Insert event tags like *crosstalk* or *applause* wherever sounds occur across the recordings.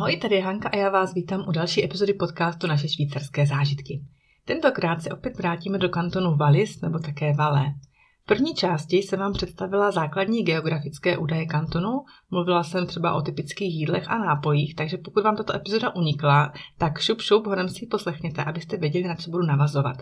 Ahoj, tady je Hanka a já vás vítám u další epizody podcastu Naše švýcarské zážitky. Tentokrát se opět vrátíme do kantonu Wallis nebo také Valais. V první části jsem vám představila základní geografické údaje kantonu, mluvila jsem třeba o typických jídlech a nápojích, takže pokud vám tato epizoda unikla, tak šup šup hodem si ji poslechněte, abyste věděli, na co budu navazovat.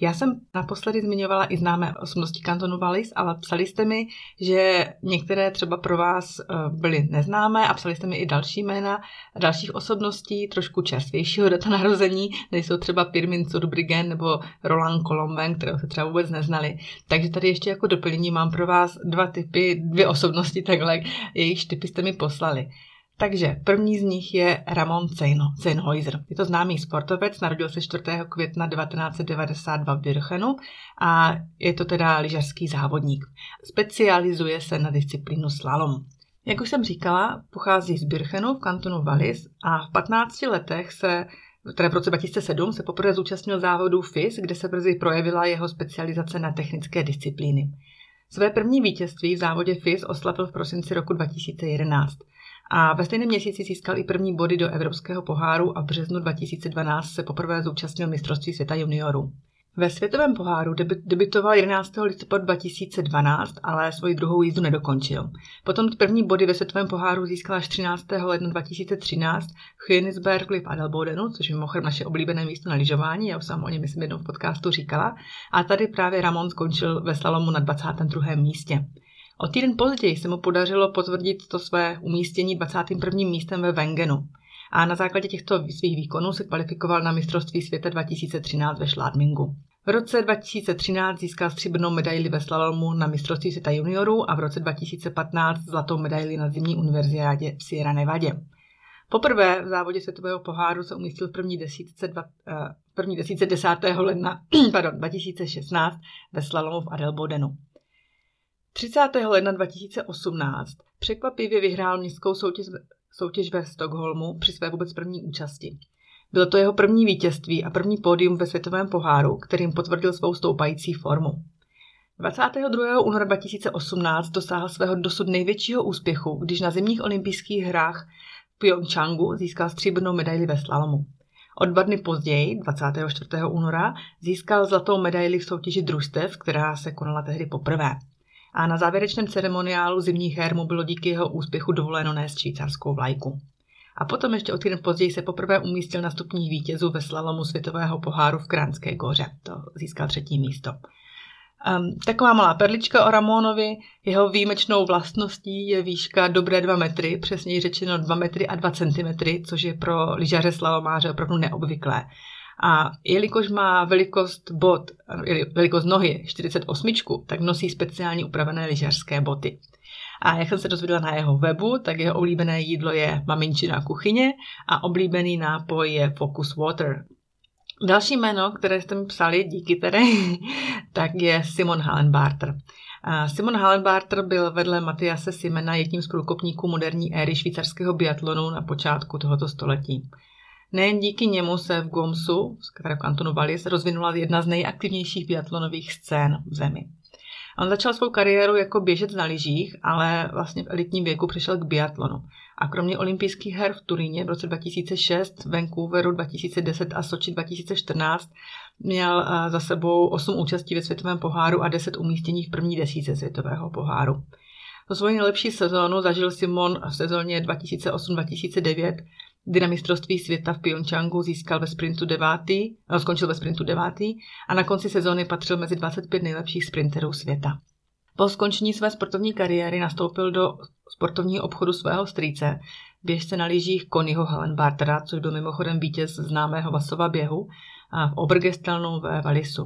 Já jsem naposledy zmiňovala i známé osobnosti kantonu Wallis, ale psali jste mi, že některé třeba pro vás eh, byly neznámé a psali jste mi i další jména dalších osobností, trošku čerstvějšího *laughs* data narození, nejsou třeba Pirmin Zurbriggen nebo Roland Colomben, kterého se třeba vůbec neznali. Takže tady ještě jako doplnění mám pro vás dva typy, dvě osobnosti takhle, jejich typy jste mi poslali. Takže první z nich je Ramon Zenhäuser. Je to známý sportovec, narodil se 4. května 1992 v Birchenu a je to teda lyžařský závodník. Specializuje se na disciplínu slalom. Jak už jsem říkala, pochází z Birchenu v kantonu Wallis a v 15 letech se které v roce 2007 se poprvé zúčastnil závodu FIS, kde se brzy projevila jeho specializace na technické disciplíny. Své první vítězství v závodě FIS oslavil v prosinci roku 2011. A ve stejném měsíci získal i první body do Evropského poháru a v březnu 2012 se poprvé zúčastnil mistrovství světa juniorů. Ve světovém poháru debitoval 11. listopadu 2012, ale svoji druhou jízdu nedokončil. Potom první body ve světovém poháru získal až 13. ledna 2013 v Königsbergu v Adelbodenu, což je mimochodem naše oblíbené místo na lyžování, já už jsem o něm myslím jednou v podcastu říkala. A tady právě Ramon skončil ve slalomu na 22. místě. O týden později se mu podařilo potvrdit to své umístění 21. místem ve Wengenu. A na základě těchto svých výkonů se kvalifikoval na mistrovství světa 2013 ve Šládmingu. V roce 2013 získal stříbrnou medaili ve slalomu na mistrovství světa juniorů a v roce 2015 zlatou medaili na zimní univerziádě v Sierra Nevadě. Poprvé v závodě světového poháru se umístil v první desítce, dva, uh, první desítce 10. ledna *clears throat* pardon, 2016 ve slalomu v Adelbodenu. 30. ledna 2018 překvapivě vyhrál městskou soutěž, soutěž ve Stockholmu při své vůbec první účasti. Bylo to jeho první vítězství a první pódium ve světovém poháru, kterým potvrdil svou stoupající formu. 22. února 2018 dosáhl svého dosud největšího úspěchu, když na zimních olympijských hrách v Pyeongchangu získal stříbrnou medaili ve slalomu. O dva dny později, 24. února, získal zlatou medaili v soutěži družstev, která se konala tehdy poprvé a na závěrečném ceremoniálu zimních her mu bylo díky jeho úspěchu dovoleno nést švýcarskou vlajku. A potom ještě o týden později se poprvé umístil na stupních vítězů ve slalomu světového poháru v Kránské goře. To získal třetí místo. Um, taková malá perlička o Ramonovi. Jeho výjimečnou vlastností je výška dobré 2 metry, přesněji řečeno 2 metry a 2 centimetry, což je pro lyžaře slalomáře opravdu neobvyklé. A jelikož má velikost bot, velikost nohy 48, tak nosí speciálně upravené lyžařské boty. A jak jsem se dozvěděla na jeho webu, tak jeho oblíbené jídlo je maminčina kuchyně a oblíbený nápoj je Focus Water. Další jméno, které jste mi psali, díky tedy, *laughs* tak je Simon Hallenbarter. Simon Hallenbarter byl vedle Matiase Simena jedním z průkopníků moderní éry švýcarského biatlonu na počátku tohoto století. Nejen díky němu se v Gomsu, v kantonu Wallis, rozvinula jedna z nejaktivnějších biatlonových scén v zemi. On začal svou kariéru jako běžec na lyžích, ale vlastně v elitním věku přešel k biatlonu. A kromě olympijských her v Turíně v roce 2006, Vancouveru 2010 a Soči 2014 měl eh, za sebou 8 účastí ve světovém poháru a 10 umístění v první desíce světového poháru. To svoji nejlepší sezónu zažil Simon v sezóně 2008-2009, kdy na mistrovství světa v Pyeongchangu získal ve sprintu devátý, no, skončil ve sprintu devátý a na konci sezóny patřil mezi 25 nejlepších sprinterů světa. Po skončení své sportovní kariéry nastoupil do sportovního obchodu svého strýce, běžce na lyžích Konyho Hallenbartera, což byl mimochodem vítěz známého Vasova běhu a v Obergestelnu ve Valisu.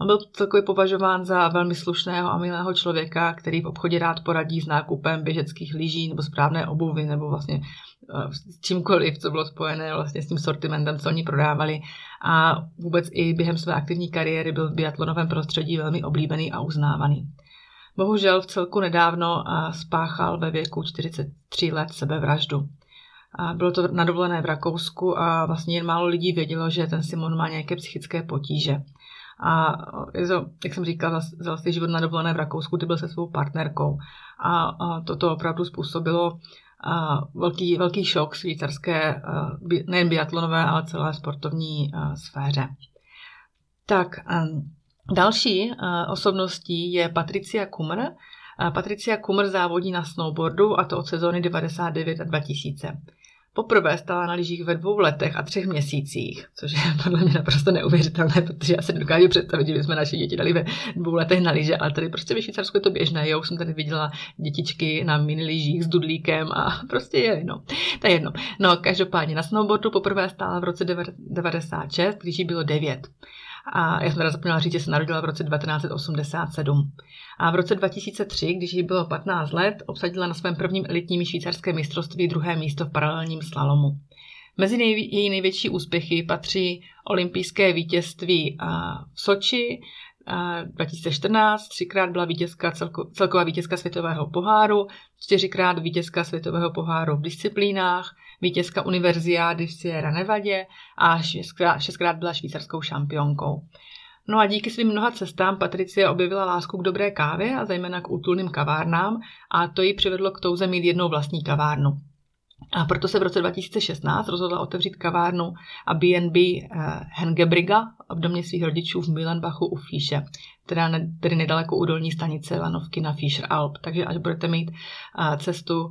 On byl celkově považován za velmi slušného a milého člověka, který v obchodě rád poradí s nákupem běžeckých lyží nebo správné obuvy nebo vlastně eh, s čímkoliv, co bylo spojené vlastně s tím sortimentem, co oni prodávali. A vůbec i během své aktivní kariéry byl v biatlonovém prostředí velmi oblíbený a uznávaný. Bohužel v celku nedávno eh, spáchal ve věku 43 let sebevraždu. A bylo to na dovolené v Rakousku a vlastně jen málo lidí vědělo, že ten Simon má nějaké psychické potíže. A to, jak jsem říkala, vzal si život na dovolené v Rakousku, ty byl se svou partnerkou. A, a toto opravdu způsobilo a velký, velký šok švýcarské nejen biatlonové, ale celé sportovní sféře. Tak další osobností je Patricia Kummer. Patricia Kummer závodí na snowboardu a to od sezóny 99 a 2000. Poprvé stála na lyžích ve dvou letech a třech měsících, což je podle mě naprosto neuvěřitelné, protože já se dokážu představit, že bychom naše děti dali ve dvou letech na lyže, ale tady prostě ve Švýcarsku je to běžné. Já už jsem tady viděla dětičky na mini lyžích s dudlíkem a prostě je, no. To je jedno. No, každopádně na snowboardu poprvé stála v roce 96, když jí bylo 9. A já jsem teda zapomněla říct, že se narodila v roce 1987. A v roce 2003, když jí bylo 15 let, obsadila na svém prvním elitním švýcarském mistrovství druhé místo v paralelním slalomu. Mezi nej, její největší úspěchy patří olympijské vítězství v Soči, 2014, třikrát byla vítězka celko, celková vítězka světového poháru, čtyřikrát vítězka světového poháru v disciplínách, vítězka univerziády v Sierra Nevadě a šestkrát, šestkrát byla švýcarskou šampionkou. No a díky svým mnoha cestám Patricie objevila lásku k dobré kávě a zejména k útulným kavárnám a to ji přivedlo k touze mít jednou vlastní kavárnu. A proto se v roce 2016 rozhodla otevřít kavárnu a B&B eh, Hengebriga v domě svých rodičů v Milenbachu u Fíše, teda tedy nedaleko u dolní stanice Lanovky na Fischer Alp. Takže až budete mít uh, cestu uh,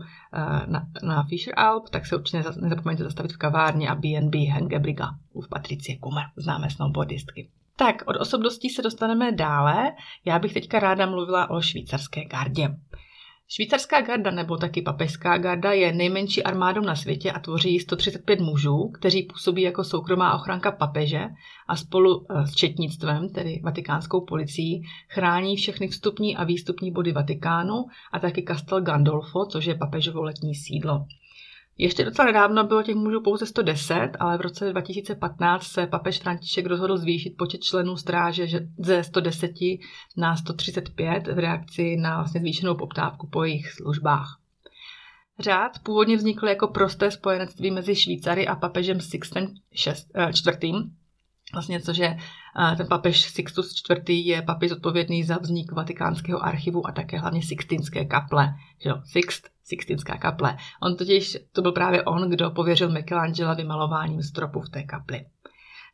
na, na Fischer Alp, tak se určitě nezapomeňte zastavit v kavárně a B&B Hengebriga u Patricie Kummer, známé snowboardistky. Tak, od osobností se dostaneme dále. Já bych teďka ráda mluvila o švýcarské gardě. Švýcarská garda nebo taky papežská garda je nejmenší armádou na světě a tvoří 135 mužů, kteří působí jako soukromá ochranka papeže a spolu eh, s četnictvem, tedy vatikánskou policií, chrání všechny vstupní a výstupní body Vatikánu a taky Castel Gandolfo, což je papežovo letní sídlo. Ještě docela nedávno bylo těch mužů pouze 110, ale v roce 2015 se papež František rozhodl zvýšit počet členů stráže ze 110 na 135 v reakci na vlastně zvýšenou poptávku po jejich službách. Řád původně vznikl jako prosté spojenectví mezi Švýcary a papežem Sixtem IV. Vlastně, což je eh, ten papež Sixtus IV. je papež odpovědný za vznik vatikánského archivu a také hlavně Sixtinské kaple. Že jo? Sixt Sixtinská kaple. On totiž, to byl právě on, kdo pověřil Michelangela vymalováním stropu v té kapli.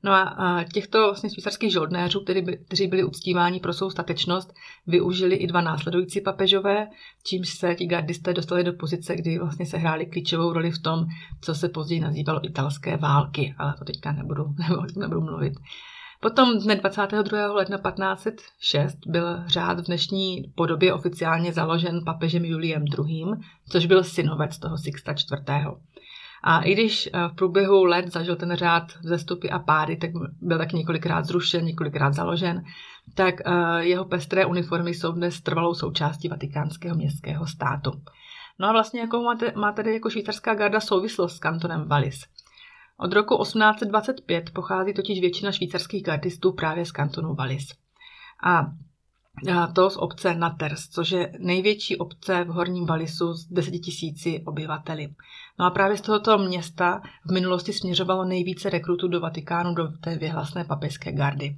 No a těchto vlastně švýcarských žoldnéřů, by, kteří byli uctíváni pro svou statečnost, využili i dva následující papežové, čímž se ti gardisté dostali do pozice, kdy vlastně se hráli klíčovou roli v tom, co se později nazývalo italské války, ale to teďka nebudu, *laughs* nebudu mluvit. Potom dne 22. ledna 1506 byl řád v dnešní podobě oficiálně založen papežem Juliem II., což byl synovec toho Sixta IV. A i když eh, v průběhu let zažil ten řád zestupy a pády, tak byl tak několikrát zrušen, několikrát založen, tak eh, jeho pestré uniformy jsou dnes trvalou součástí vatikánského městského státu. No a vlastně jako máte, má tedy jako švýcarská garda souvislost s kantonem Wallis. Od roku 1825 pochází totiž většina švýcarských gardistů právě z kantonu Wallis. A to z obce Naters, což je největší obce v Horním Valisu s 10 tisíci obyvateli. No a právě z tohoto města v minulosti směřovalo nejvíce rekrutů do Vatikánu do té vyhlasné papežské gardy.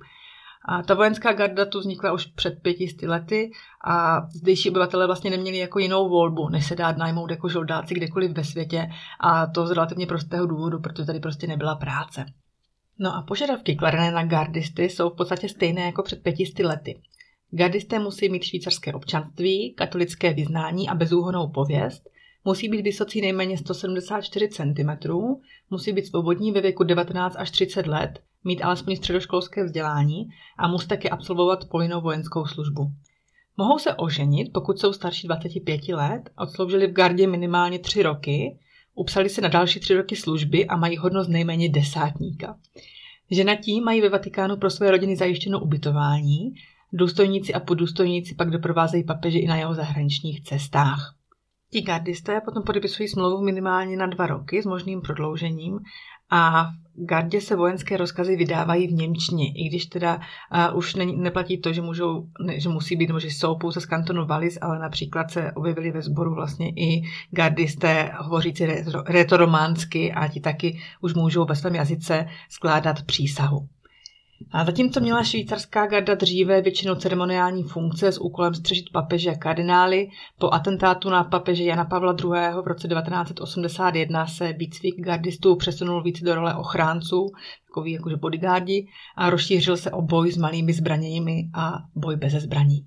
A ta vojenská garda tu vznikla už před pětisty lety a zdejší obyvatelé vlastně neměli jako jinou volbu, než se dát najmout jako žoldáci kdekoliv ve světě a to z relativně prostého důvodu, protože tady prostě nebyla práce. No a požadavky kladené na gardisty jsou v podstatě stejné jako před pětisty lety. Gardisté musí mít švýcarské občanství, katolické vyznání a bezúhonou pověst, musí být vysocí nejméně 174 cm, musí být svobodní ve věku 19 až 30 let, mít alespoň středoškolské vzdělání a musí také absolvovat povinnou vojenskou službu. Mohou se oženit, pokud jsou starší 25 let, odsloužili v gardě minimálně 3 roky, upsali se na další 3 roky služby a mají hodnost nejméně desátníka. Ženatí mají ve Vatikánu pro své rodiny zajištěno ubytování, důstojníci a podůstojníci pak doprovázejí papeže i na jeho zahraničních cestách. Ti gardisté potom podepisují smlouvu minimálně na dva roky s možným prodloužením a v gardě se vojenské rozkazy vydávají v Němčině, i když teda uh, už ne, neplatí to, že, můžou, ne, že musí být, nebo že jsou pouze z kantonu Wallis, ale například se objevili ve sboru vlastně i gardisté hovořící retorománsky a ti taky už můžou ve svém jazyce skládat přísahu. A zatímco měla švýcarská garda dříve většinou ceremoniální funkce s úkolem střežit papeže a kardinály, po atentátu na papeže Jana Pavla II. v roce 1981 se výcvik gardistů přesunul více do role ochránců, takový jakože bodyguardi, a rozšířil se o boj s malými zbraněmi a boj bez zbraní.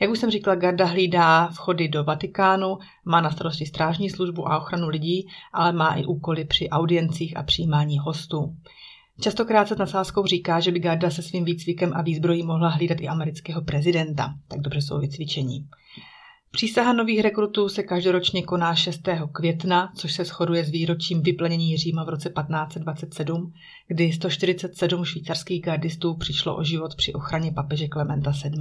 Jak už jsem říkala, Garda hlídá vchody do Vatikánu, má na starosti strážní službu a ochranu lidí, ale má i úkoly při audiencích a přijímání hostů. Častokrát se nadsázkou říká, že by Garda se svým výcvikem a výzbrojí mohla hlídat i amerického prezidenta, tak dobře jsou vycvičení. Přísaha nových rekrutů se každoročně koná 6. května, což se shoduje s výročím vyplnění Říma v roce 1527, kdy 147 švýcarských gardistů přišlo o život při ochraně papeže Klementa VII.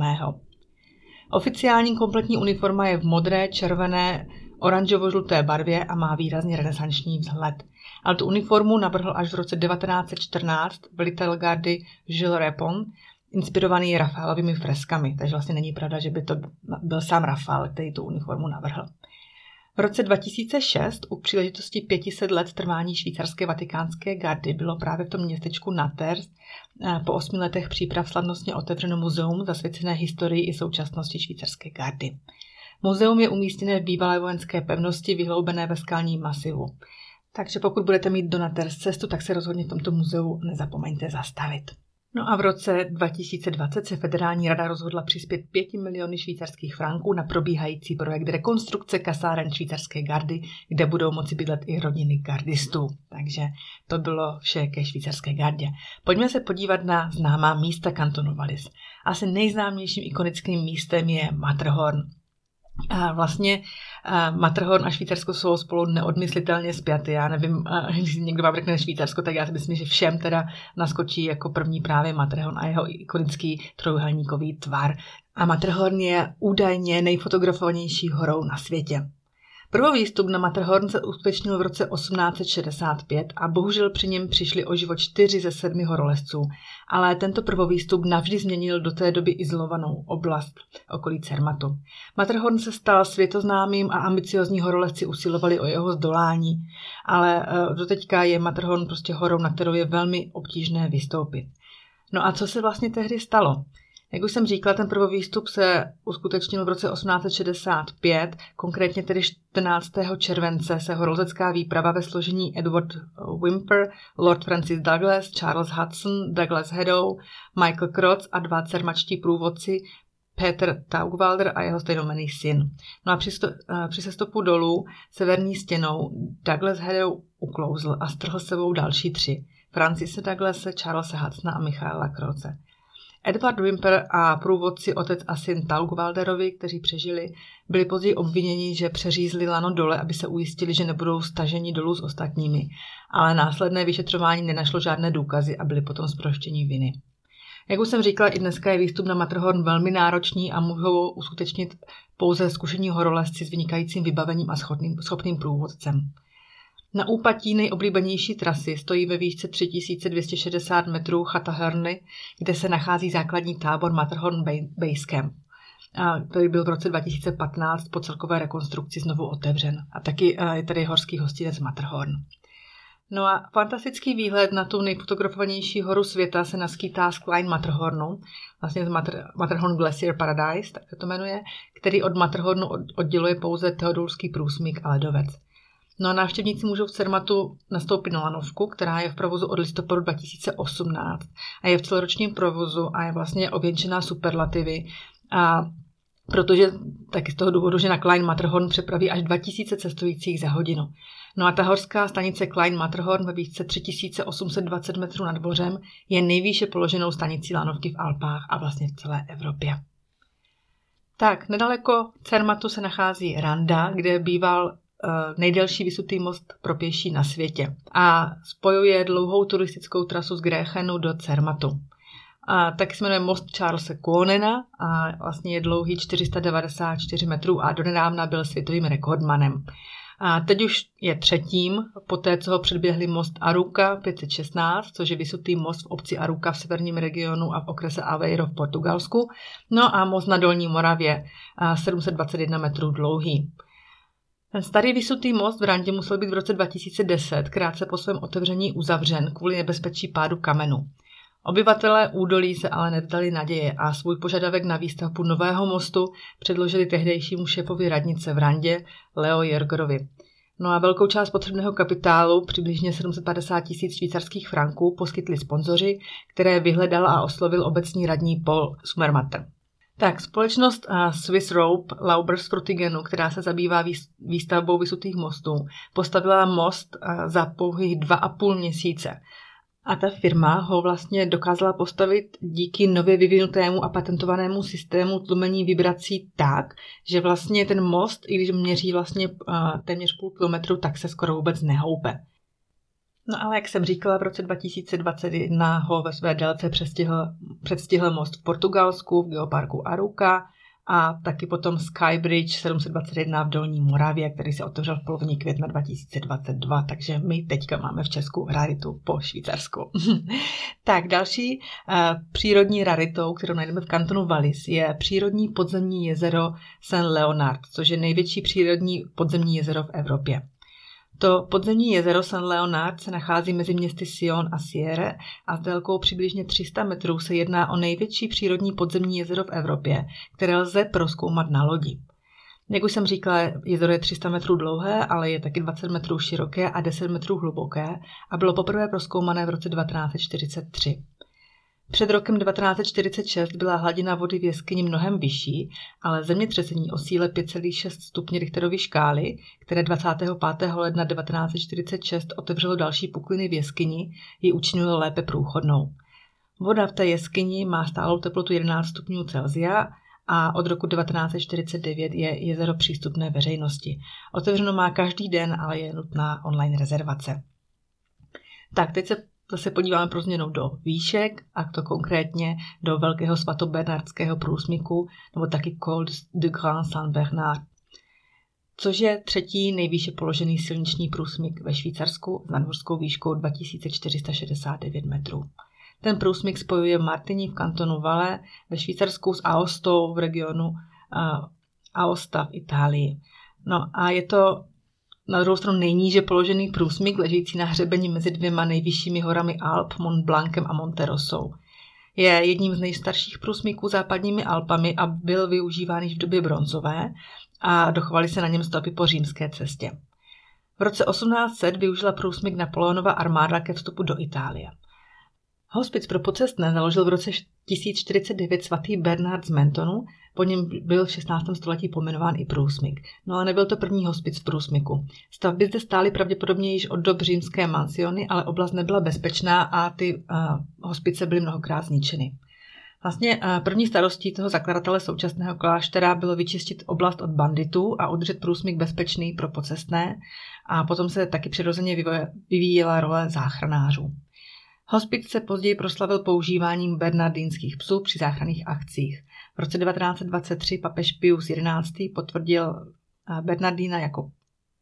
Oficiální kompletní uniforma je v modré, červené, oranžovo-žluté barvě a má výrazně renesanční vzhled. Ale tu uniformu navrhl až v roce 1914 velitel gardy Gilles Repon, inspirovaný Rafaelovými freskami, takže vlastně není pravda, že by to byl sám Rafael, který tu uniformu navrhl. V roce 2006 u příležitosti 500 let trvání švýcarské vatikánské gardy bylo právě v tom městečku Naters eh, po osmi letech příprav slavnostně otevřeno muzeum zasvěcené historii i současnosti švýcarské gardy. Muzeum je umístěné v bývalé vojenské pevnosti vyhloubené ve skalním masivu. Takže pokud budete mít do Naters cestu, tak se rozhodně v tomto muzeu nezapomeňte zastavit. No a v roce 2020 se federální rada rozhodla přispět 5 miliony švýcarských franků na probíhající projekt rekonstrukce kasáren švýcarské gardy, kde budou moci bydlet i rodiny gardistů. Takže to bylo vše ke švýcarské gardě. Pojďme se podívat na známá místa kantonu Wallis. Asi nejznámějším ikonickým místem je Matterhorn. A vlastně Matterhorn a Švýcarsko jsou spolu neodmyslitelně spjaty. Já nevím, když někdo vám řekne Švýcarsko, tak já si myslím, že všem teda naskočí jako první právě Matterhorn a jeho ikonický trojuhelníkový tvar. A Matterhorn je údajně nejfotografovanější horou na světě. První výstup na Matterhorn se uskutečnil v roce 1865 a bohužel při něm přišli o život čtyři ze sedmi horolezců, ale tento prvovýstup navždy změnil do té doby izolovanou oblast okolí Cermatu. Matterhorn se stal světoznámým a ambiciozní horolezci usilovali o jeho zdolání, ale eh, doteďka je Matterhorn prostě horou, na kterou je velmi obtížné vystoupit. No a co se vlastně tehdy stalo? Jak už jsem říkala, ten první výstup se uskutečnil v roce 1865, konkrétně tedy 14. července se horolezecká výprava ve složení Edward Wimper, Lord Francis Douglas, Charles Hudson, Douglas Hadow, Michael Krotz a dva cermačtí průvodci Peter Taugwalder a jeho stejnomený syn. No a při, sto, eh, při sestupu dolů severní stěnou Douglas Hadow uklouzl a strhl sebou další tři. Francise Douglase, Charlesa Hudsona a Michaela Kroce. Edward Wimper a průvodci otec a syn Taugwalderovi, kteří přežili, byli později obviněni, že přeřízli lano dole, aby se ujistili, že nebudou staženi dolů s ostatními, ale následné vyšetřování nenašlo žádné důkazy a byli potom zproštěni viny. Jak už jsem říkala, i dneska je výstup na Matterhorn velmi náročný a můžou uskutečnit pouze zkušení horolezci s vynikajícím vybavením a schopným, schopným průvodcem. Na úpatí nejoblíbenější trasy stojí ve výšce 3260 metrů chata Hörny, kde se nachází základní tábor Matterhorn Base Camp, který byl v roce 2015 po celkové rekonstrukci znovu otevřen. A taky je tady horský hostinec Matterhorn. No a fantastický výhled na tu nejfotografovanější horu světa se naskýtá z Klein Matterhornu, vlastně z Matter, Matterhorn Glacier Paradise, tak se to jmenuje, který od Matterhornu odděluje pouze Teodulský průsmyk a ledovec. No a návštěvníci můžou v Cermatu nastoupit na lanovku, která je v provozu od listopadu 2018 a je v celoročním provozu a je vlastně ověnčená superlativy. A protože taky z toho důvodu, že na Klein Matterhorn přepraví až 2000 cestujících za hodinu. No a ta horská stanice Klein Matterhorn ve výšce 3820 metrů nad mořem je nejvýše položenou stanicí lanovky v Alpách a vlastně v celé Evropě. Tak, nedaleko Cermatu se nachází Randa, kde býval nejdelší vysutý most pro pěší na světě a spojuje dlouhou turistickou trasu z Gréchenu do Cermatu. A tak se jmenuje most Charlesa Kuonena a vlastně je dlouhý 494 metrů a donedávna byl světovým rekordmanem. A teď už je třetím, poté co ho předběhli most Aruka 516, což je vysutý most v obci Aruka v severním regionu a v okrese Aveiro v Portugalsku, no a most na Dolní Moravě 721 metrů dlouhý. Ten starý vysutý most v Randě musel být v roce 2010 krátce po svém otevření uzavřen kvůli nebezpečí pádu kamenu. Obyvatelé údolí se ale nevzdali naděje a svůj požadavek na výstavbu nového mostu předložili tehdejšímu šéfovi radnice v Randě Leo Jergerovi. No a velkou část potřebného kapitálu, přibližně 750 tisíc švýcarských franků, poskytli sponzoři, které vyhledal a oslovil obecní radní Paul Sumermatter. Tak, společnost Swiss Rope Laubers Frutigenu, která se zabývá výstavbou vysutých mostů, postavila most za pouhých dva a půl měsíce. A ta firma ho vlastně dokázala postavit díky nově vyvinutému a patentovanému systému tlumení vibrací tak, že vlastně ten most, i když měří vlastně téměř půl kilometru, tak se skoro vůbec nehoupe. No ale jak jsem říkala, v roce 2021 ho ve své délce předstihl, předstihl most v Portugalsku, v geoparku Aruka a taky potom Skybridge 721 v Dolní Moravě, který se otevřel v polovině května 2022, takže my teďka máme v Česku raritu po Švýcarsku. *laughs* tak další uh, přírodní raritou, kterou najdeme v kantonu Wallis, je přírodní podzemní jezero Saint Leonard, což je největší přírodní podzemní jezero v Evropě. To podzemní jezero San Leonard se nachází mezi městy Sion a Sierre a s délkou přibližně 300 metrů se jedná o největší přírodní podzemní jezero v Evropě, které lze proskoumat na lodi. Jak už jsem říkala, jezero je 300 metrů dlouhé, ale je taky 20 metrů široké a 10 metrů hluboké a bylo poprvé proskoumané v roce 1943. Před rokem 1946 byla hladina vody v jeskyni mnohem vyšší, ale zemětřesení o síle 5,6 stupně Richterovy škály, které 25. ledna 1946 otevřelo další pukliny v jeskyni, ji učinilo lépe průchodnou. Voda v té jeskyni má stálou teplotu 11 stupňů Celsia a od roku 1949 je jezero přístupné veřejnosti. Otevřeno má každý den, ale je nutná online rezervace. Tak, teď se zase podíváme pro změnu do výšek, a to konkrétně do velkého svatobernardského průsmyku, nebo taky Col de Grand Saint-Bernard, což je třetí nejvýše položený silniční průsmyk ve Švýcarsku s nadmořskou výškou 2469 metrů. Ten průsmyk spojuje Martini v kantonu Valle ve Švýcarsku s Aostou v regionu uh, Aosta v Itálii. No a je to na druhou stranu nejníže položený průsmyk ležící na hřebení mezi dvěma nejvyššími horami Alp, Mont Blancem a Monterosou. Je jedním z nejstarších průsmyků západními Alpami a byl využíván již v době bronzové a dochovali se na něm stopy po římské cestě. V roce 1800 využila průsmyk Napoleonova armáda ke vstupu do Itálie. Hospic pro pocestné založil v roce 1049 svatý Bernard z Mentonu, po něm byl v 16. století pomenován i průsmyk. No ale nebyl to první hospic v průsmyku. Stavby zde stály pravděpodobně již od dob římské mansiony, ale oblast nebyla bezpečná a ty uh, hospice byly mnohokrát zničeny. Vlastně uh, první starostí toho zakladatele současného kláštera bylo vyčistit oblast od banditů a udržet průsmyk bezpečný pro pocestné a potom se taky přirozeně vyvíjela role záchranářů. Hospic se později proslavil používáním bernardínských psů při záchranných akcích. V roce 1923 papež Pius XI. potvrdil eh, Bernardína jako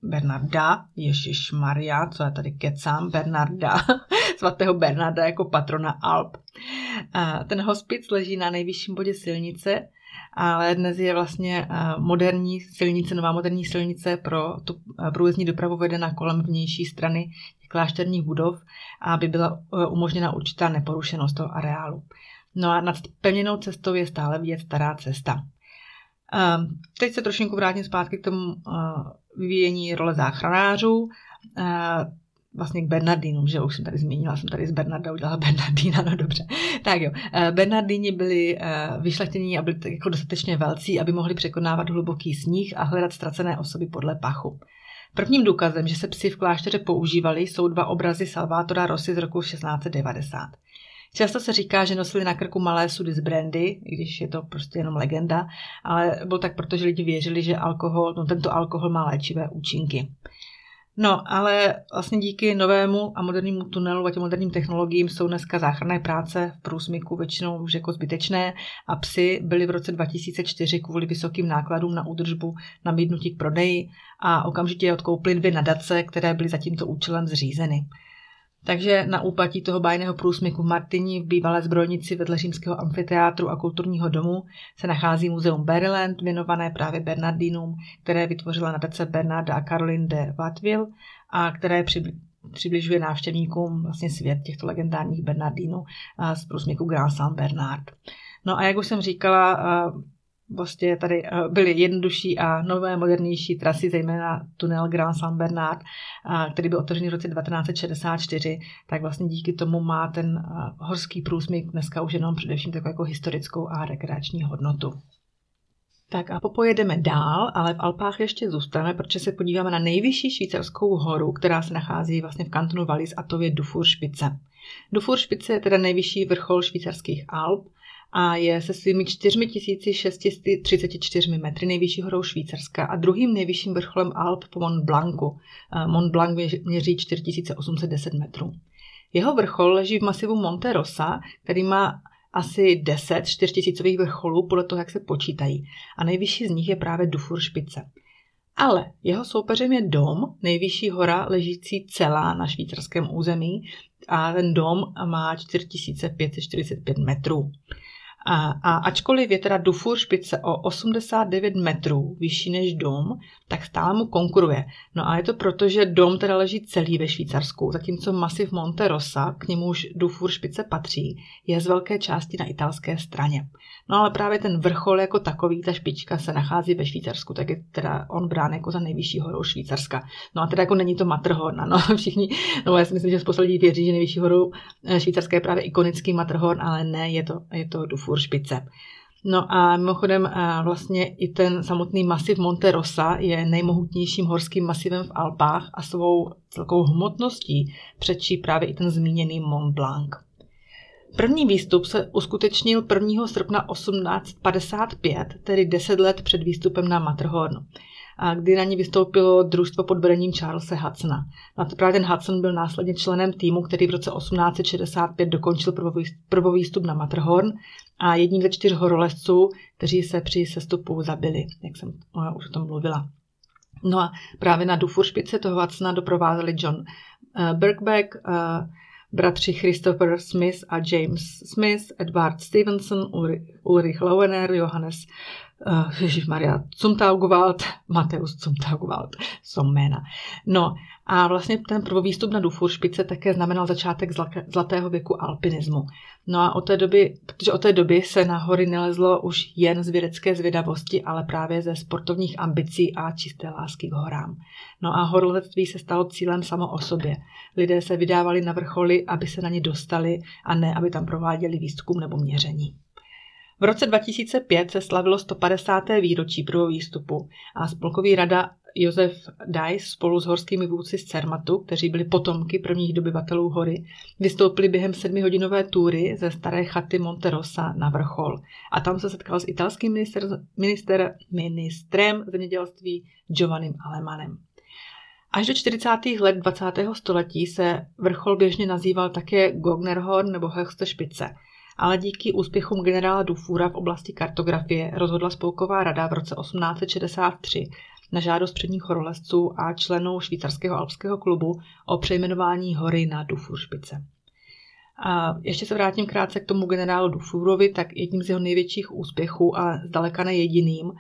Bernarda, Ježíš Maria, co já tady kecám, Bernarda, *laughs* svatého Bernarda jako patrona Alp. Eh, ten hospic leží na nejvyšším bodě silnice, ale dnes je vlastně eh, moderní silnice, nová moderní silnice pro tu průjezdní dopravu vedena kolem vnější strany klášterních budov, aby byla umožněna určitá neporušenost toho areálu. No a nad pevněnou cestou je stále vidět stará cesta. Ehm, teď se trošku vrátím zpátky k tomu eh, vyvíjení role záchranářů, vlastně k Bernardínům, že už jsem tady zmínila, jsem tady z Bernarda udělala *laughs* Bernardína, no dobře. Tak jo, Bernardíni byli vyšlechtění a byli jako dostatečně velcí, aby mohli překonávat hluboký sníh a hledat ztracené osoby podle pachu. Prvním důkazem, že se psi v klášteře používali, jsou dva obrazy Salvátora Rossi z roku 1690. Často se říká, že nosili na krku malé sudy z brandy, i když je to prostě jenom legenda, ale bylo tak proto, že lidi věřili, že alkohol, no tento alkohol má léčivé účinky. No, ale vlastně díky novému a modernímu tunelu a těm moderním technologiím jsou dneska záchranné práce v průsmyku většinou už jako zbytečné a psy byly v roce 2004 kvůli vysokým nákladům na údržbu nabídnutí k prodeji a okamžitě odkoupili dvě nadace, které byly za tímto účelem zřízeny. Takže na úpatí toho bájného průsmyku v Martini v bývalé zbrojnici vedle římského amfiteátru a kulturního domu se nachází muzeum Berryland, věnované právě Bernardinům, které vytvořila nadace Bernarda a Caroline de Watteville a které přibližuje návštěvníkům vlastně svět těchto legendárních Bernardínů z průsmyku Grand Saint Bernard. No a jak už jsem říkala, vlastně tady byly jednodušší a nové, modernější trasy, zejména tunel Grand Saint Bernard, který byl otevřený v roce 1964, tak vlastně díky tomu má ten horský průsmyk dneska už jenom především takovou jako historickou a rekreační hodnotu. Tak a popojedeme dál, ale v Alpách ještě zůstaneme, protože se podíváme na nejvyšší švýcarskou horu, která se nachází vlastně v kantonu Wallis a to je Dufuršpice. Dufuršpice je teda nejvyšší vrchol švýcarských Alp a je se svými 4634 metry nejvyšší horou Švýcarska a druhým nejvyšším vrcholem Alp po Mont Blancu. Eh, Mont Blanc měří 4810 metrů. Jeho vrchol leží v masivu Monte Rosa, který má asi 10 čtyřtisícových vrcholů podle toho, jak se počítají. A nejvyšší z nich je právě Dufour špice. Ale jeho soupeřem je Dom, nejvyšší hora ležící celá na švýcarském území a ten dom má 4545 metrů. A, a ačkoliv je teda Dufour špice o 89 metrů vyšší než dom, tak stále mu konkuruje. No a je to proto, že dom teda leží celý ve Švýcarsku, zatímco masiv Monte Rosa, k němuž Dufour špice patří, je z velké části na italské straně. No ale právě ten vrchol jako takový, ta špička se nachází ve Švýcarsku, tak je teda on brán jako za nejvyšší horou Švýcarska. No a teda jako není to Matterhorn, no *laughs* všichni, no já si myslím, že z lidí věří, že nejvyšší horou eh, Švýcarska je právě ikonický Matterhorn, ale ne, je to, je to Dufour špice. No a mimochodem eh, vlastně i ten samotný masiv Monte Rosa je nejmohutnějším horským masivem v Alpách a svou celkovou hmotností předčí právě i ten zmíněný Mont Blanc. První výstup se uskutečnil 1. srpna 1855, tedy 10 let před výstupem na Matterhorn, kdy na ní vystoupilo družstvo pod vedením Charlesa Hudsona. A to právě ten Hudson byl následně členem týmu, který v roce 1865 dokončil prvovýstup na Matterhorn a jedním ze čtyř horolezců, kteří se při sestupu zabili, jak jsem už o tom mluvila. No a právě na Dufour špice toho Hudsona doprovázeli John uh, Birkbeck, uh, bratři Christopher Smith a James Smith, Edward Stevenson, Ulrich Lauener, Johannes uh, Maria Zumtaugwald, Mateus Zumtaugwald, jsou jména. No a vlastně ten prvovýstup na špice také znamenal začátek zlatého věku alpinismu. No a od té doby, protože od té doby se na hory nelezlo už jen z vědecké zvědavosti, ale právě ze sportovních ambicí a čisté lásky k horám. No a horolezectví se stalo cílem samo o sobě. Lidé se vydávali na vrcholy, aby se na ně dostali a ne, aby tam prováděli výzkum nebo měření. V roce 2005 se slavilo 150. výročí prvního výstupu a spolkový rada Josef Dajs spolu s horskými vůdci z Cermatu, kteří byli potomky prvních dobyvatelů hory, vystoupili během sedmihodinové túry ze staré chaty Monterosa na vrchol. A tam se setkal s italským minister, minister, ministrem zemědělství Giovannim Alemanem. Až do 40. let 20. století se vrchol běžně nazýval také Gognerhorn nebo Höchste Špice – ale díky úspěchům generála Dufura v oblasti kartografie rozhodla spolková rada v roce 1863 na žádost předních horolezců a členů švýcarského alpského klubu o přejmenování hory na Dufuršpice. A ještě se vrátím krátce k tomu generálu Dufurovi, tak jedním z jeho největších úspěchů a zdaleka ne jediným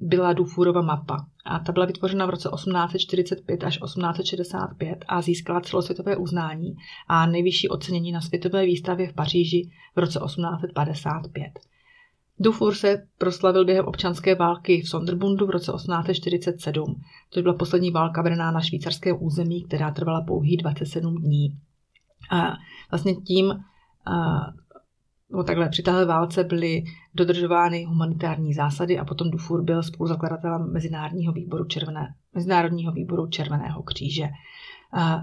byla Dufurova mapa. A ta byla vytvořena v roce 1845 až 1865 a získala celosvětové uznání a nejvyšší ocenění na světové výstavě v Paříži v roce 1855. Dufour se proslavil během občanské války v Sonderbundu v roce 1847, což byla poslední válka vedená na švýcarském území, která trvala pouhý 27 dní. A vlastně tím no takhle, při téhle válce byly dodržovány humanitární zásady a potom Dufour byl spoluzakladatelem Mezinárodního výboru, červené, Mezinárodního výboru Červeného kříže.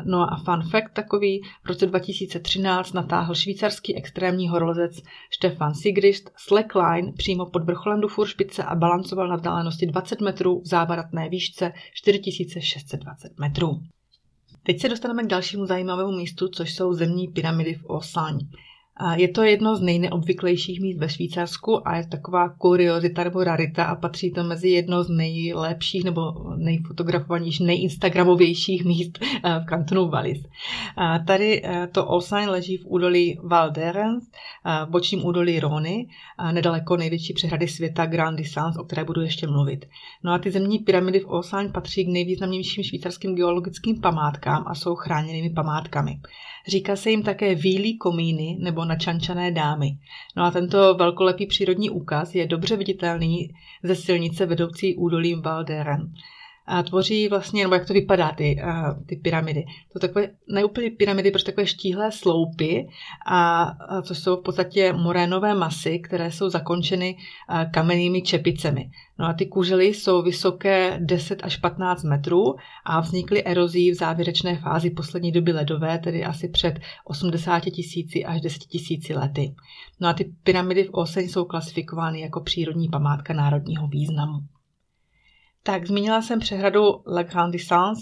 No a fun fact takový, v roce 2013 natáhl švýcarský extrémní horolezec Stefan Sigrist slackline přímo pod vrcholem Dufour špice a balancoval na vzdálenosti 20 metrů v závaratné výšce 4620 metrů. Teď se dostaneme k dalšímu zajímavému místu, což jsou zemní pyramidy v Osaň. Je to jedno z nejneobvyklejších míst ve Švýcarsku a je taková kuriozita nebo rarita a patří to mezi jedno z nejlepších nebo nejfotografovanějších, nejinstagramovějších míst eh, v kantonu Wallis. Tady eh, to Olsheim leží v údolí Val d'Erens, eh, v bočním údolí Rony, nedaleko největší přehrady světa Grand Distance, o které budu ještě mluvit. No a ty zemní pyramidy v Olsheim patří k nejvýznamnějším švýcarským geologickým památkám a jsou chráněnými památkami. Říká se jim také výlí komíny nebo načančané dámy. No a tento velkolepý přírodní úkaz je dobře viditelný ze silnice vedoucí údolím Valderen tvoří vlastně, nebo jak to vypadá, ty, ty pyramidy. To takové, ne úplně pyramidy, prostě takové štíhlé sloupy, a, což jsou v podstatě morénové masy, které jsou zakončeny kamennými čepicemi. No a ty kužely jsou vysoké 10 až 15 metrů a vznikly erozí v závěrečné fázi poslední doby ledové, tedy asi před 80 tisíci až 10 tisíci lety. No a ty pyramidy v Oseň jsou klasifikovány jako přírodní památka národního významu. Tak zmínila jsem přehradu La Grande Distance,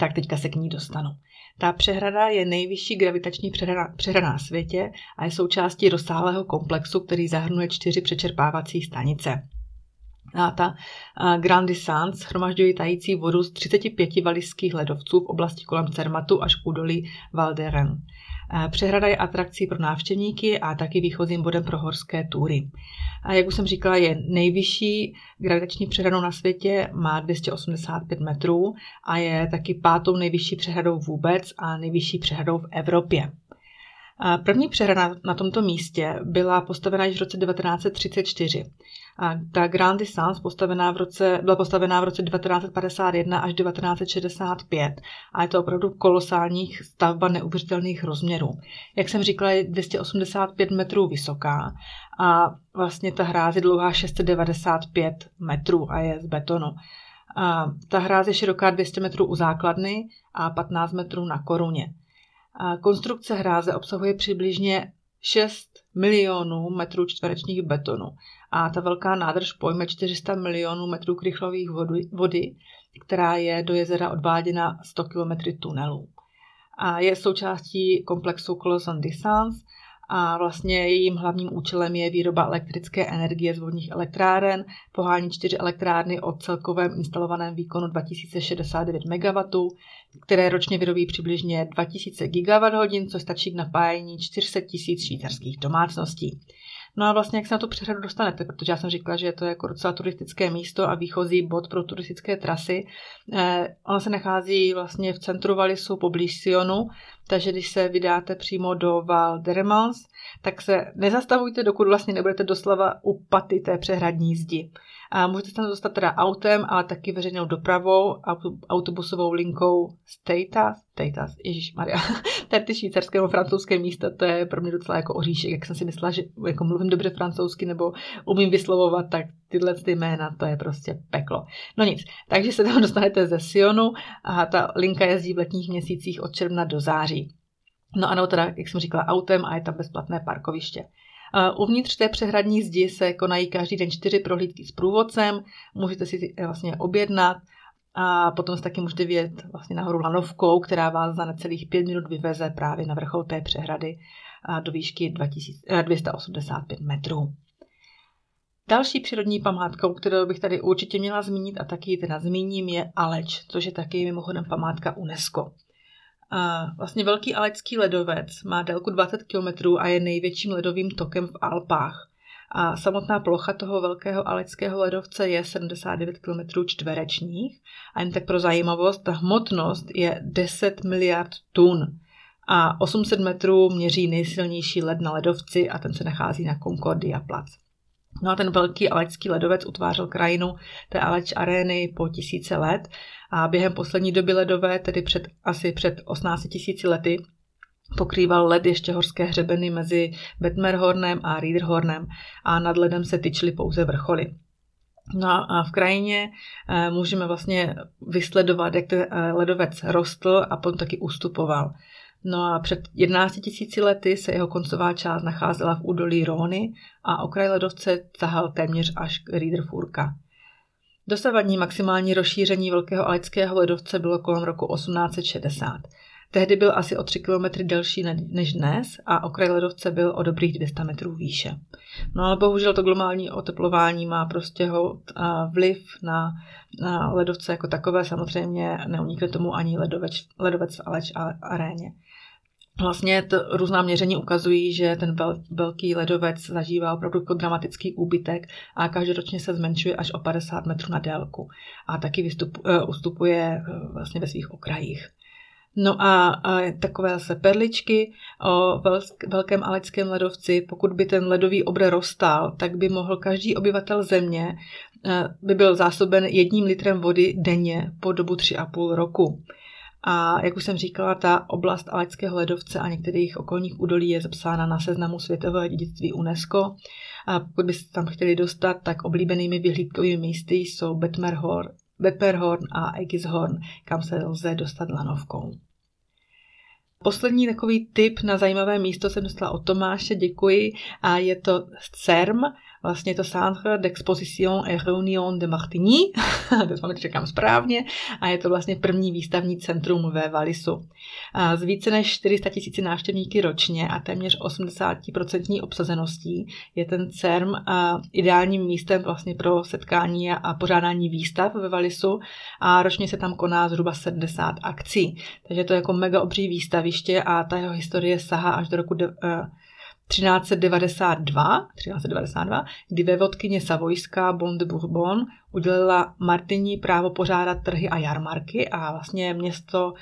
tak teďka se k ní dostanu. Ta přehrada je nejvyšší gravitační přehrada, na světě a je součástí rozsáhlého komplexu, který zahrnuje čtyři přečerpávací stanice. A ta Grand Distance schromažďuje tající vodu z 35 valiských ledovců v oblasti kolem Cermatu až k údolí Val d'Eren. Přehrada je atrakcí pro návštěvníky a taky výchozím bodem pro horské túry. A jak už jsem říkala, je nejvyšší gravitační přehradou na světě, má 285 metrů a je taky pátou nejvyšší přehradou vůbec a nejvyšší přehradou v Evropě. První přehrada na tomto místě byla postavena již v roce 1934. Ta Grand Distance postavená v roce, byla postavená v roce 1951 až 1965 a je to opravdu kolosální stavba neuvěřitelných rozměrů. Jak jsem říkala, je 285 metrů vysoká a vlastně ta hráz je dlouhá 695 metrů a je z betonu. A ta hráz je široká 200 metrů u základny a 15 metrů na koruně. A konstrukce hráze obsahuje přibližně 6 milionů metrů čtverečních betonu a ta velká nádrž pojme 400 milionů metrů krychlových vody, vody, která je do jezera odváděna 100 km tunelů. A je součástí komplexu Coloson Distance a vlastně jejím hlavním účelem je výroba elektrické energie z vodních elektráren, pohání čtyři elektrárny o celkovém instalovaném výkonu 2069 MW, které ročně vyrobí přibližně 2000 GWh, což stačí k napájení 400 000 švýcarských domácností. No a vlastně jak se na tu přehradu dostanete, protože já jsem říkala, že je to jako docela turistické místo a výchozí bod pro turistické trasy. Eh, ona se nachází vlastně v centru Valisu poblíž Sionu, takže když se vydáte přímo do Val d'Eremans, tak se nezastavujte, dokud vlastně nebudete doslova u paty té přehradní zdi. A můžete se tam dostat teda autem, ale taky veřejnou dopravou, autobusovou linkou Stata, Statas, Ježíš Maria, *laughs* tady ty švýcarské nebo francouzské místa, to je pro mě docela jako oříšek, jak jsem si myslela, že jako mluvím dobře francouzsky nebo umím vyslovovat, tak tyhle ty jména, to je prostě peklo. No nic, takže se tam dostanete ze Sionu a ta linka jezdí v letních měsících od června do září. No ano, teda, jak jsem říkala, autem a je tam bezplatné parkoviště. Uvnitř té přehradní zdi se konají každý den čtyři prohlídky s průvodcem, můžete si vlastně objednat a potom se taky můžete vyjet vlastně nahoru lanovkou, která vás za necelých pět minut vyveze právě na vrchol té přehrady do výšky 2000, 285 eh, metrů. Další přírodní památkou, kterou bych tady určitě měla zmínit a taky ji teda zmíním, je Aleč, což je taky mimochodem památka UNESCO. A vlastně velký alecký ledovec má délku 20 km a je největším ledovým tokem v Alpách. A samotná plocha toho velkého aleckého ledovce je 79 km čtverečních. A jen tak pro zajímavost, ta hmotnost je 10 miliard tun. A 800 metrů měří nejsilnější led na ledovci a ten se nachází na Concordia Plac. No a ten velký alecký ledovec utvářel krajinu té Aleč arény po tisíce let a během poslední doby ledové, tedy před, asi před 18 tisíci lety, pokrýval led ještě horské hřebeny mezi Betmerhornem a Riederhornem a nad ledem se tyčily pouze vrcholy. No a v krajině eh, můžeme vlastně vysledovat, jak ten eh, ledovec rostl a potom taky ustupoval. No a před 11 tisíci lety se jeho koncová část nacházela v údolí Róny a okraj ledovce tahal téměř až k Riederfurka. Dosavadní maximální rozšíření velkého aleckého ledovce bylo kolem roku 1860. Tehdy byl asi o 3 km delší než dnes a okraj ledovce byl o dobrých 200 metrů výše. No ale bohužel to globální oteplování má prostě vliv na, na ledovce jako takové. Samozřejmě neunikne tomu ani ledovec, ledovec v Aleč aréně. Vlastně to různá měření ukazují, že ten velký ledovec zažívá opravdu jako dramatický úbytek a každoročně se zmenšuje až o 50 metrů na délku a taky vystup, uh, ustupuje uh, vlastně ve svých okrajích. No a, a takové zase perličky o velkém aleckém ledovci. Pokud by ten ledový obr rostal, tak by mohl každý obyvatel země uh, by byl zásoben jedním litrem vody denně po dobu 3,5 roku. A jak už jsem říkala, ta oblast Aleckého ledovce a některých okolních údolí je zapsána na seznamu světového dědictví UNESCO. A pokud byste tam chtěli dostat, tak oblíbenými vyhlídkovými místy jsou Betmerhorn, Betmerhorn a Egishorn, kam se lze dostat lanovkou. Poslední takový tip na zajímavé místo jsem dostala od Tomáše, děkuji, a je to CERM, vlastně to Centre d'Exposition et Réunion de Martigny, *laughs* doufám, že čekám správně, a je to vlastně první výstavní centrum ve Valisu. Z více než 400 tisíci návštěvníky ročně a téměř 80% obsazeností je ten CERM ideálním místem vlastně pro setkání a pořádání výstav ve Valisu a ročně se tam koná zhruba 70 akcí. Takže to je jako mega obří výstaviště a ta jeho historie sahá až do roku 1392, 1392, kdy vévodkyně Savojská Bon de Bourbon udělila Martiní právo pořádat trhy a jarmarky a vlastně město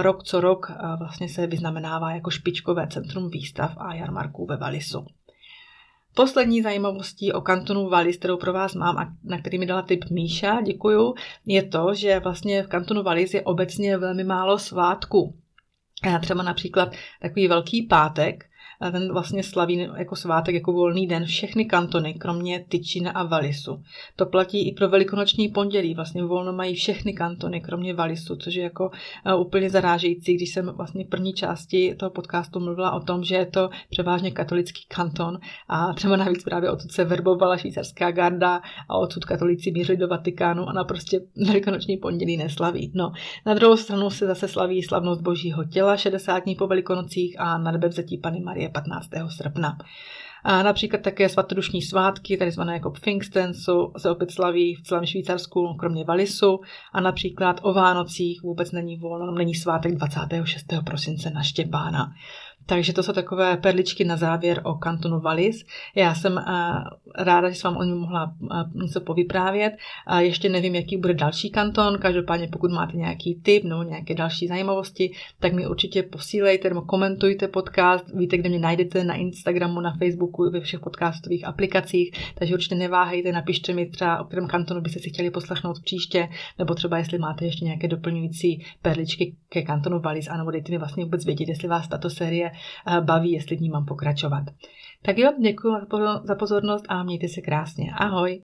rok co rok vlastně se vyznamenává jako špičkové centrum výstav a jarmarků ve Valisu. Poslední zajímavostí o kantonu Valis, kterou pro vás mám a na který mi dala tip Míša, děkuju, je to, že vlastně v kantonu Valis je obecně velmi málo svátků. Třeba například takový velký pátek, ten vlastně slaví jako svátek, jako volný den všechny kantony, kromě Tyčina a Valisu. To platí i pro velikonoční pondělí, vlastně volno mají všechny kantony, kromě Valisu, což je jako uh, úplně zarážející, když jsem vlastně v první části toho podcastu mluvila o tom, že je to převážně katolický kanton a třeba navíc právě odtud se verbovala švýcarská garda a odtud katolíci mířili do Vatikánu a na prostě velikonoční pondělí neslaví. No, na druhou stranu se zase slaví slavnost božího těla 60 dní po velikonocích a nadbevzetí Pany Marie 15. srpna. A například také svatodušní svátky, tady zvané jako Pfingsten, jsou, se opět slaví v celém Švýcarsku, kromě Valisu. A například o Vánocích vůbec není volno, není svátek 26. prosince na Štěpána. Takže to jsou takové perličky na závěr o kantonu Valis. Já jsem uh, ráda, že jsem vám o něm mohla uh, něco povyprávět. Ještě nevím, jaký bude další kanton. Každopádně, pokud máte nějaký tip nebo nějaké další zajímavosti, tak mi určitě posílejte nebo komentujte podcast. Víte, kde mě najdete na Instagramu, na Facebooku, ve všech podcastových aplikacích. Takže určitě neváhejte, napište mi třeba, o kterém kantonu byste si chtěli poslechnout příště, nebo třeba jestli máte ještě nějaké doplňující perličky ke kantonu Valis, anebo dejte mi vlastně vůbec vědět, jestli vás tato série Eh, baví, jestli v ní mám pokračovat. Tak jo, děkuji za pozornost a mějte se krásně. Ahoj!